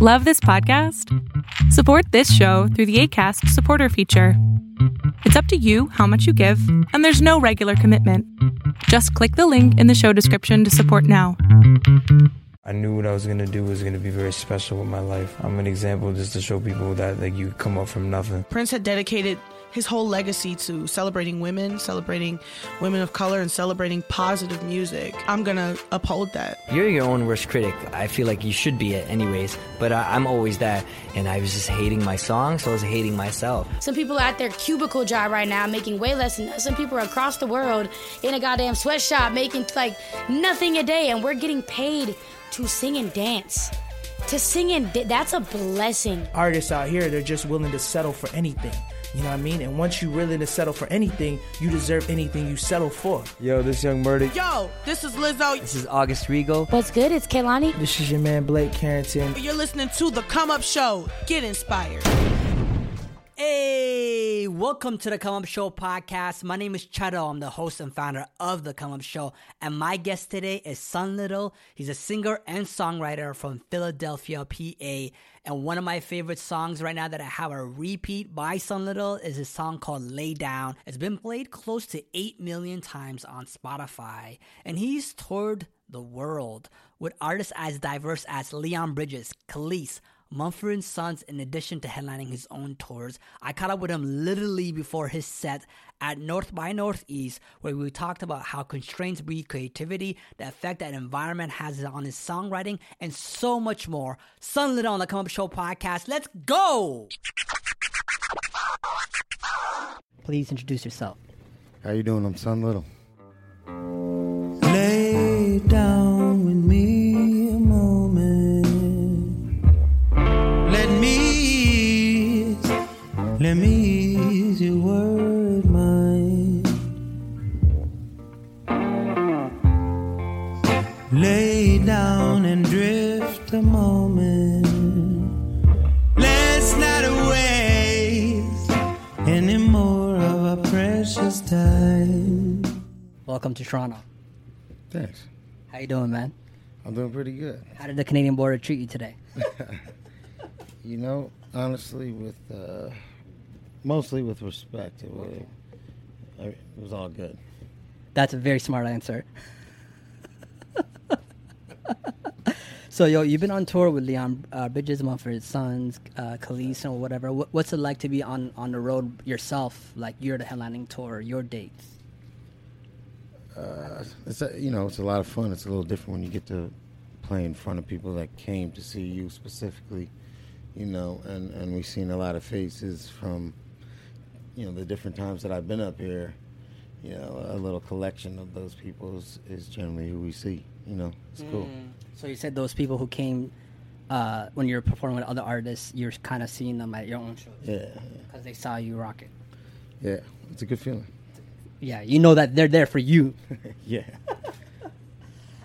Love this podcast? Support this show through the ACAST supporter feature. It's up to you how much you give, and there's no regular commitment. Just click the link in the show description to support now. I knew what I was gonna do was gonna be very special with my life. I'm an example just to show people that like you come up from nothing. Prince had dedicated his whole legacy to celebrating women, celebrating women of color, and celebrating positive music. I'm gonna uphold that. You're your own worst critic. I feel like you should be it anyways, but I, I'm always that. And I was just hating my song, so I was hating myself. Some people are at their cubicle job right now making way less than us. Some people are across the world in a goddamn sweatshop making like nothing a day, and we're getting paid to sing and dance. To sing and da- that's a blessing. artists out here they're just willing to settle for anything you know what i mean and once you're willing to settle for anything you deserve anything you settle for Yo, this young Murder. Yo, this is Lizzo. This is August Rigo. What's good? It's Kehlani. this is your man blake carrington You're listening to The Come Up Show. Get inspired. Hey, welcome to the Come Up Show podcast. My name is Cheto. I'm the host and founder of the Come Up Show. And my guest today is Son Little. He's a singer and songwriter from Philadelphia, PA. And one of my favorite songs right now that I have a repeat by Son Little is a song called Lay Down. It's been played close to 8 million times on Spotify. And he's toured the world with artists as diverse as Leon Bridges, Kelis, Mumford and Sons, in addition to headlining his own tours. I caught up with him literally before his set at North by Northeast, where we talked about how constraints breed creativity, the effect that environment has on his songwriting, and so much more. Son Little on the Come Up Show podcast. Let's go! Please introduce yourself. How you doing? I'm Son Little. lay down Welcome to Toronto. Thanks. How you doing, man? I'm doing pretty good. How did the Canadian border treat you today? You know, honestly, with uh, mostly with respect, it was, it was all good. That's a very smart answer. so, yo, you've been on tour with Leon uh, Bridges, Mumford Sons, uh, Kelis, or whatever. What, what's it like to be on, on the road yourself? Like, you're the headlining tour, your dates. Uh, it's a, you know, it's a lot of fun. It's a little different when you get to play in front of people that came to see you specifically. You know, and and we've seen a lot of faces from, you know, the different times that I've been up here. You know, a little collection of those people is, is generally who we see. You know, it's cool. So, you said those people who came uh, when you were performing with other artists, you're kind of seeing them at your own shows Yeah, because they saw you rock it. yeah, it's a good feeling. Yeah, you know that they're there for you. Yeah.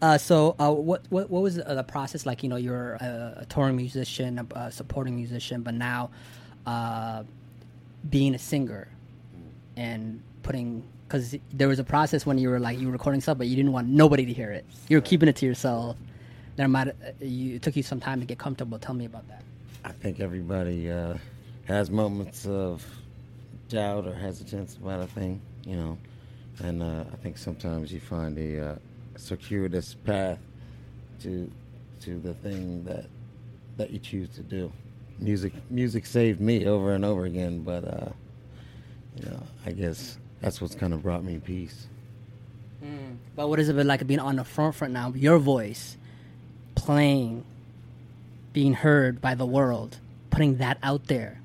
Uh, so, uh, what, what what was uh, the process like? You know, you're a, a touring musician, a, a supporting musician, but now uh, being a singer and putting because there was a process when you were like you were recording stuff, but you didn't want nobody to hear it. You were keeping it to yourself. There might uh, you, it took you some time to get comfortable. Tell me about that. I think everybody uh, has moments of doubt or hesitance about a thing, you know, and uh, I think sometimes you find a uh, circuitous path to to the thing that that you choose to do. Music music saved me over and over again, but uh, you know, I guess that's what's kind of brought me peace. But what is it been like being on the front front now? Your voice playing, being heard by the world, putting that out there.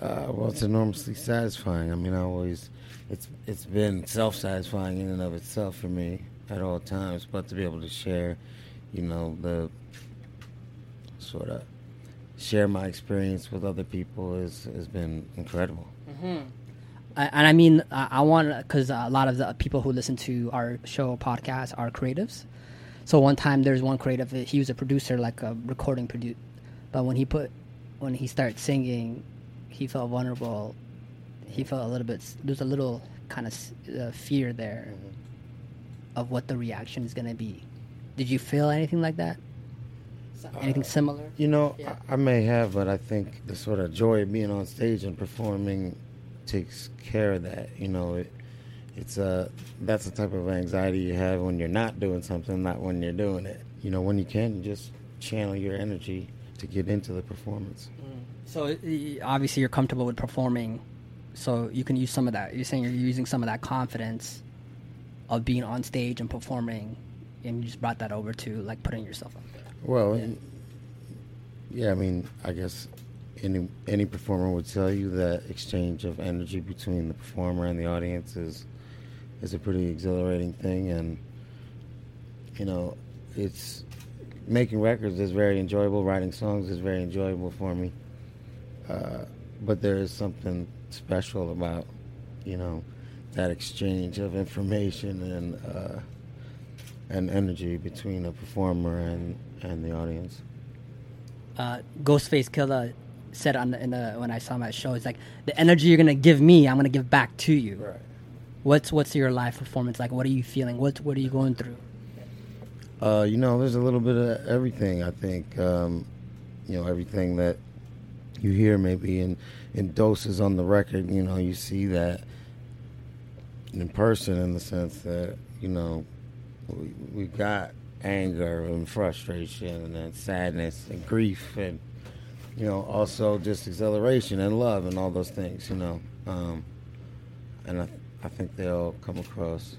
Uh, well, it's enormously satisfying. I mean, I always, it's it's been self-satisfying in and of itself for me at all times. But to be able to share, you know, the sort of share my experience with other people is has been incredible. Mm-hmm. I- and I mean, I, I want because a lot of the people who listen to our show podcast are creatives. So one time, there's one creative. He was a producer, like a recording producer. But when he put, when he started singing, he felt vulnerable. He felt a little bit. There's a little kind of uh, fear there of what the reaction is going to be. Did you feel anything like that? Anything similar? You know, Yeah. I, I may have, but I think the sort of joy of being on stage and performing takes care of that. You know, it, it's uh, that's the type of anxiety you have when you're not doing something, not when you're doing it. You know, when you can, you just channel your energy to get into the performance. So obviously you're comfortable with performing, so you can use some of that. You're saying you're using some of that confidence of being on stage and performing, and you just brought that over to like putting yourself up there. Well, yeah. I mean, I guess any any performer would tell you that exchange of energy between the performer and the audience is is a pretty exhilarating thing, and you know, it's making records is very enjoyable. Writing songs is very enjoyable for me, uh, but there is something special about you know that exchange of information and uh, and energy between a performer and and the audience. uh, Ghostface Killah said on the, in the, when I saw my show, it's like the energy you're gonna give me, I'm gonna give back to you. Right. What's what's your live performance like? What are you feeling? What what are you going through? Uh, you know, there's a little bit of everything. I think, um, you know, everything that you hear maybe in in doses on the record. You know, you see that in person in the sense that you know we, we got anger and frustration and sadness and grief and you know also just exhilaration and love and all those things. You know, um, and I, I think they all come across.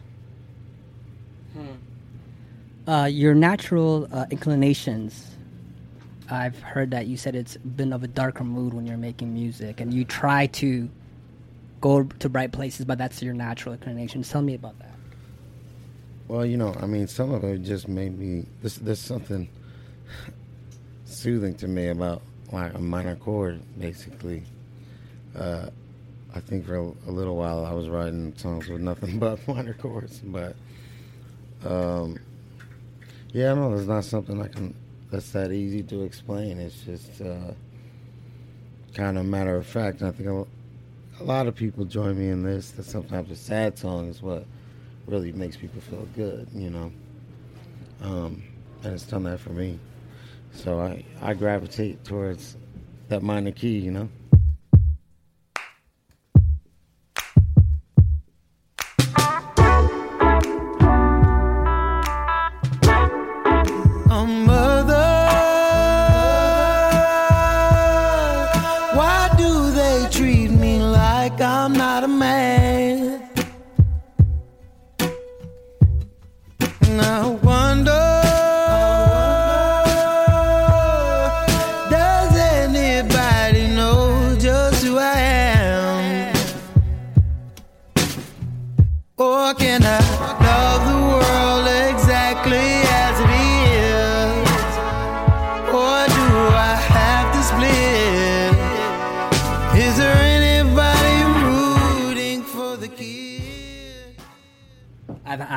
Uh, your natural uh, inclinations. I've heard that you said it's been of a darker mood when you're making music, and you try to go to bright places, but that's your natural inclination. Tell me about that. Well, you know, I mean, some of it just made me. There's, there's something soothing to me about like a minor chord, basically. Uh, I think for a, little while I was writing songs with nothing but minor chords, but um, yeah, no, it's not something I can. That's that easy to explain. It's just uh, kind of matter of fact. And I think a, a lot of people join me in this. That sometimes a sad song is what really makes people feel good, you know. Um, and it's done that for me. So I, I gravitate towards that minor key, you know.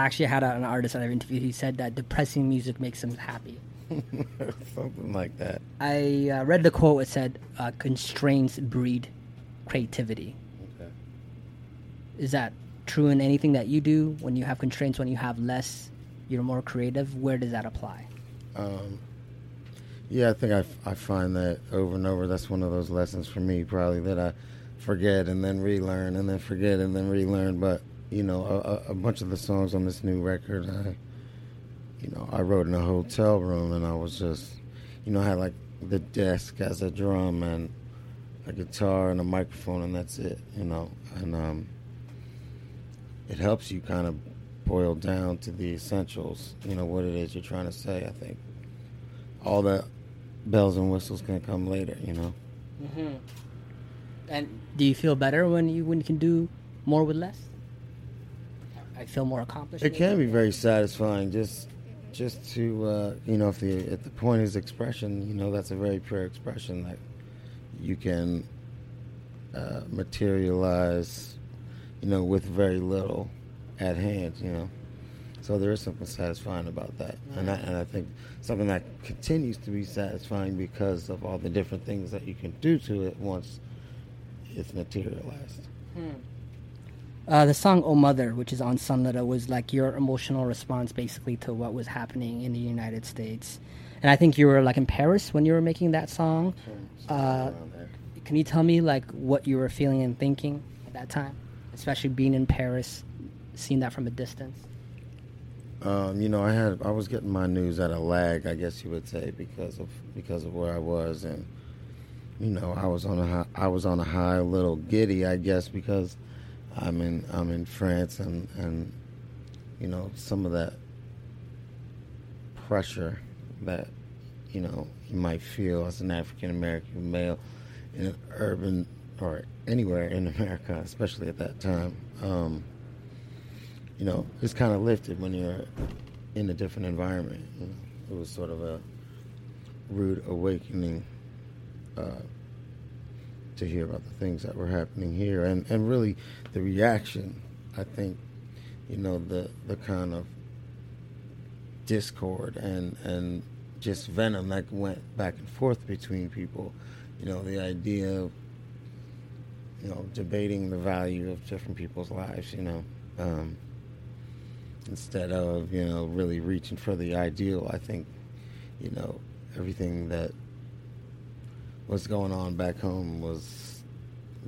Actually had an artist that I've interviewed. He said that depressing music makes him happy. Something like that. I uh, read the quote. It said, uh, "Constraints breed creativity." Okay. Is that true in anything that you do? When you have constraints, when you have less, you're more creative. Where does that apply? Um, yeah, I think I, I find that over and over. That's one of those lessons for me, probably that I forget and then relearn and then forget and then relearn. But you know, a, a, bunch of the songs on this new record, I, you know, I wrote in a hotel room and I was just, you know, I had like the desk as a drum and a guitar and a microphone and that's it, you know, and um, it helps you kind of boil down to the essentials, you know, what it is you're trying to say. I think all the bells and whistles can come later, you know. Mhm. And do you feel better when you when you can do more with less? I feel more accomplished. It can be very satisfying just just to uh, you know if the if the point is expression, you know that's a very pure expression that you can uh, materialize, you know, with very little at hand, you know. So there is something satisfying about that, and I, and I think something that continues to be satisfying because of all the different things that you can do to it once it's materialized. Uh, the song "Oh Mother," which is on Son Little, was like your emotional response, basically, to what was happening in the United States. and I think you were like in Paris when you were making that song. Uh, can you tell me like what you were feeling and thinking at that time, especially being in Paris, seeing that from a distance? Um, you know, I had I was getting my news at a lag, I guess you would say, because of because of where I was, and you know, I was on a high, I was on a high, a little giddy, I guess, because I'm in I'm in France, and and you know some of that pressure that you know you might feel as an African American male in an urban or anywhere in America, especially at that time. Um, you know, it's kind of lifted when you're in a different environment. You know? It was sort of a rude awakening uh, to hear about the things that were happening here, and and really the reaction. I think, you know, the the kind of discord and and just venom that went back and forth between people. You know, the idea of you know debating the value of different people's lives. You know. Um, instead of you know really reaching for the ideal. I think you know everything that was going on back home was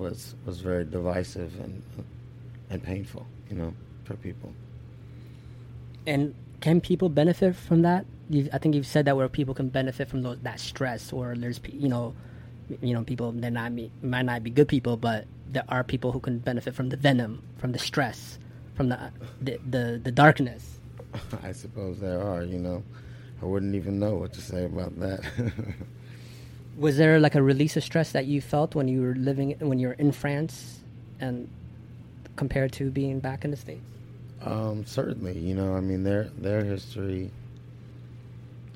was was very divisive and and painful, you know, for people. And can people benefit from that? You've, I think you've said that where people can benefit from those, that stress, or there's you know, you know, people that not be, might not be good people, but there are people who can benefit from the venom, from the stress from the the the, the darkness. I suppose there are. You know, I wouldn't even know what to say about that. Was there like a release of stress that you felt when you were living when you were in France, and compared to being back in the states? Um, certainly, you know, I mean, their their history,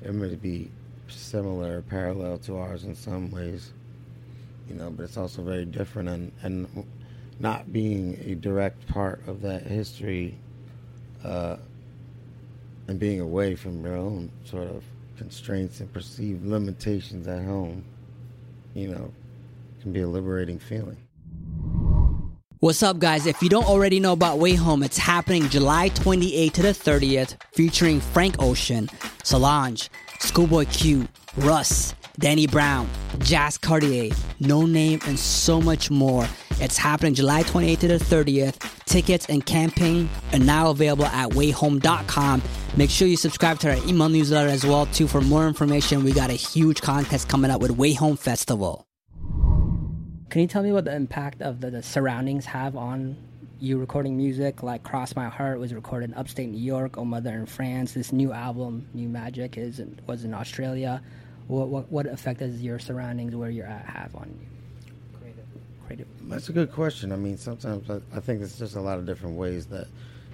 it may be similar, parallel to ours in some ways, you know, but it's also very different. And and not being a direct part of that history uh, and being away from your own sort of constraints and perceived limitations at home, you know, can be a liberating feeling. What's up, guys? If you don't already know about WayHome, it's happening July 28th to the 30th, featuring Frank Ocean, Solange, Schoolboy Q, Russ, Danny Brown, Jazz Cartier, Noname, and so much more. It's happening July 28th to the 30th. Tickets and camping are now available at wayhome.com. Make sure you subscribe to our email newsletter as well too for more information. We got a huge contest coming up with WayHome Festival. Can you tell me what the impact of the, the surroundings have on you recording music? Like Cross My Heart was recorded in upstate New York, Oh Mother in France. This new album, New Magic, is was in Australia. What, what, what effect does your surroundings where you're at have on you? That's a good question. I mean, sometimes I, I think it's just a lot of different ways that,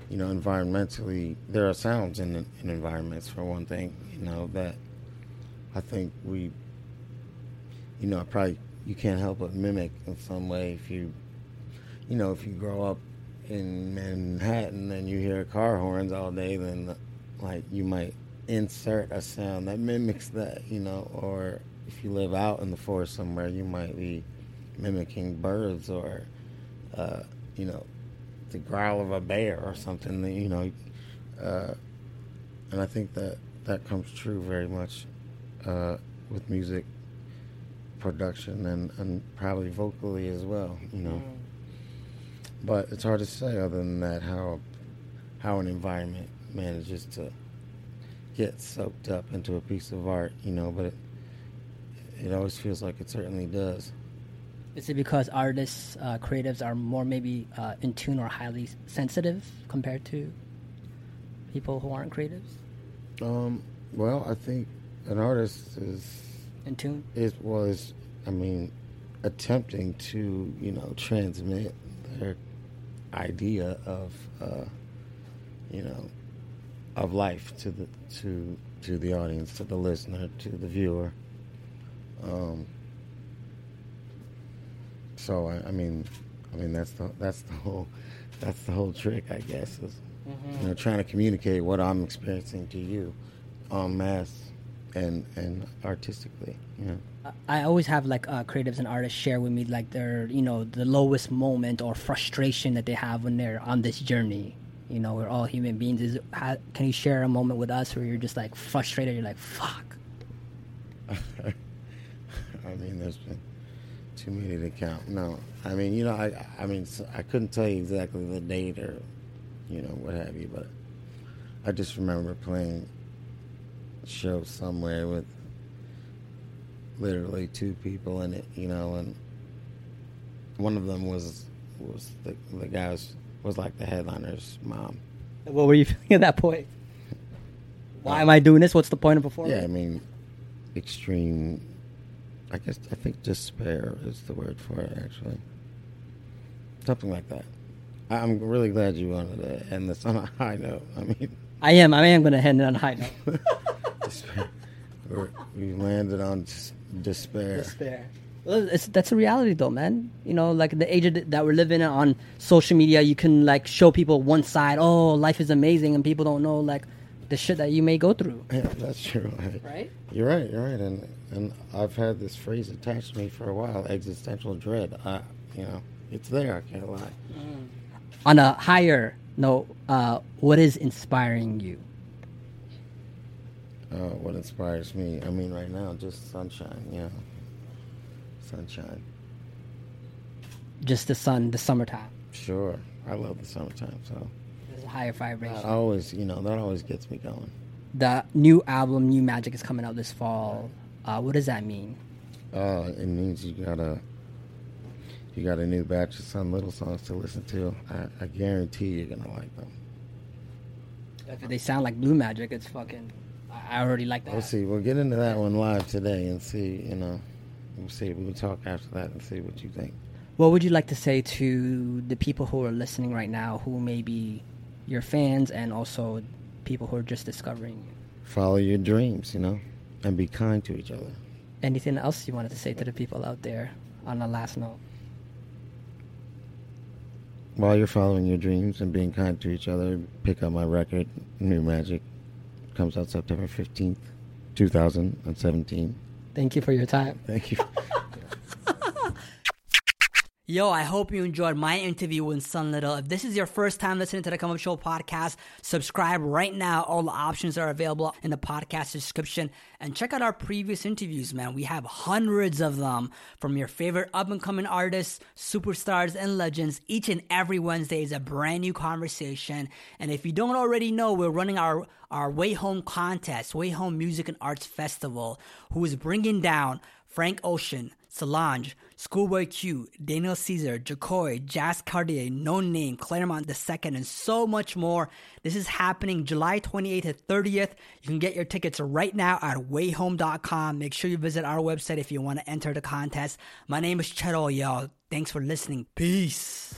you know, environmentally, there are sounds in, in environments, for one thing, you know, that I think we, you know, I probably you can't help but mimic in some way if you, you know, if you grow up in Manhattan and you hear car horns all day, then like you might insert a sound that mimics that, you know, or if you live out in the forest somewhere, you might be mimicking birds or, uh, you know, the growl of a bear or something, you know. Uh, and I think that that comes true very much uh, with music production and, and probably vocally as well, you know. Mm. But it's hard to say other than that how how an environment manages to get soaked up into a piece of art, you know, but it, it always feels like it certainly does. Is it because artists, uh, creatives are more maybe uh, in tune or highly sensitive compared to people who aren't creatives? Um, well, I think an artist is in tune. It was, I mean, attempting to you know transmit their idea of uh, you know of life to the to to the audience, to the listener, to the viewer. Um, so I, I, mean, I mean that's the that's the whole that's the whole trick, I guess, is mm-hmm. you know trying to communicate what I'm experiencing to you, en masse, and and artistically. You know. I always have like uh, creatives and artists share with me like their you know the lowest moment or frustration that they have when they're on this journey you know, we're all human beings. Is how, can you share a moment with us where you're just like frustrated? You're like, fuck. I mean, there's been too many to. No, I mean, you know, I, I mean, I couldn't tell you exactly the date or, you know, what have you, but I just remember playing shows somewhere with literally two people in it, you know, and one of them was was the the guy was, was like the headliner's mom. What were you feeling at that point? Why am I doing this? What's the point of performing? Yeah, I mean, extreme. I guess I think despair is the word for it, actually. Something like that. I'm really glad you wanted to end this on a high note. I mean, I am. I am going to end it on a high note. despair. We're, we landed on s- despair. Despair. Well, it's, that's a reality, though, man. You know, like the age of- that we're living in on social media, you can like show people one side. Oh, life is amazing, and people don't know like the shit that you may go through. Yeah, that's true. Right? You're right. You're right. And and I've had this phrase attached to me for a while: existential dread. I, you know, it's there. I can't lie. On a higher note, uh, what is inspiring you? Uh, what inspires me? I mean, right now, just sunshine. Yeah, sunshine. Just the sun, the summertime. Sure, I love the summertime. So higher vibration. that always, you know, that always gets me going. The new album, New Magic, is coming out this fall. Uh, what does that mean? Uh, it means you got a you got a new batch of Son Little songs to listen to. I, I guarantee you're gonna like them. If they sound like Blue Magic, it's fucking. I I already like that. We'll see. We'll get into that one live today and see. You know, we'll see. We'll talk after that and see what you think. What would you like to say to the people who are listening right now, who may be your fans, and also people who are just discovering you? Follow your dreams, you know, and be kind to each other. Anything else you wanted to say to the people out there on the last note? While you're following your dreams and being kind to each other, pick up my record, New Magic. Comes out September 15th, 2017. Thank you for your time. Thank you. Yo, I hope you enjoyed my interview with Son Little. If this is your first time listening to the Come Up Show podcast, subscribe right now. All the options are available in the podcast description. And check out our previous interviews, man. We have hundreds of them from your favorite up and coming artists, superstars, and legends. Each and every Wednesday is a brand new conversation. And if you don't already know, we're running our, our WayHome contest, WayHome Music and Arts Festival, who is bringing down Frank Ocean, Solange, Schoolboy Q, Daniel Caesar, Jahkoy, Jazz Cartier, No Name, Clairmont II, and so much more. This is happening July 28th to 30th. You can get your tickets right now at wayhome.com. Make sure you visit our website if you want to enter the contest. My name is Cheryl, y'all. Thanks for listening. Peace.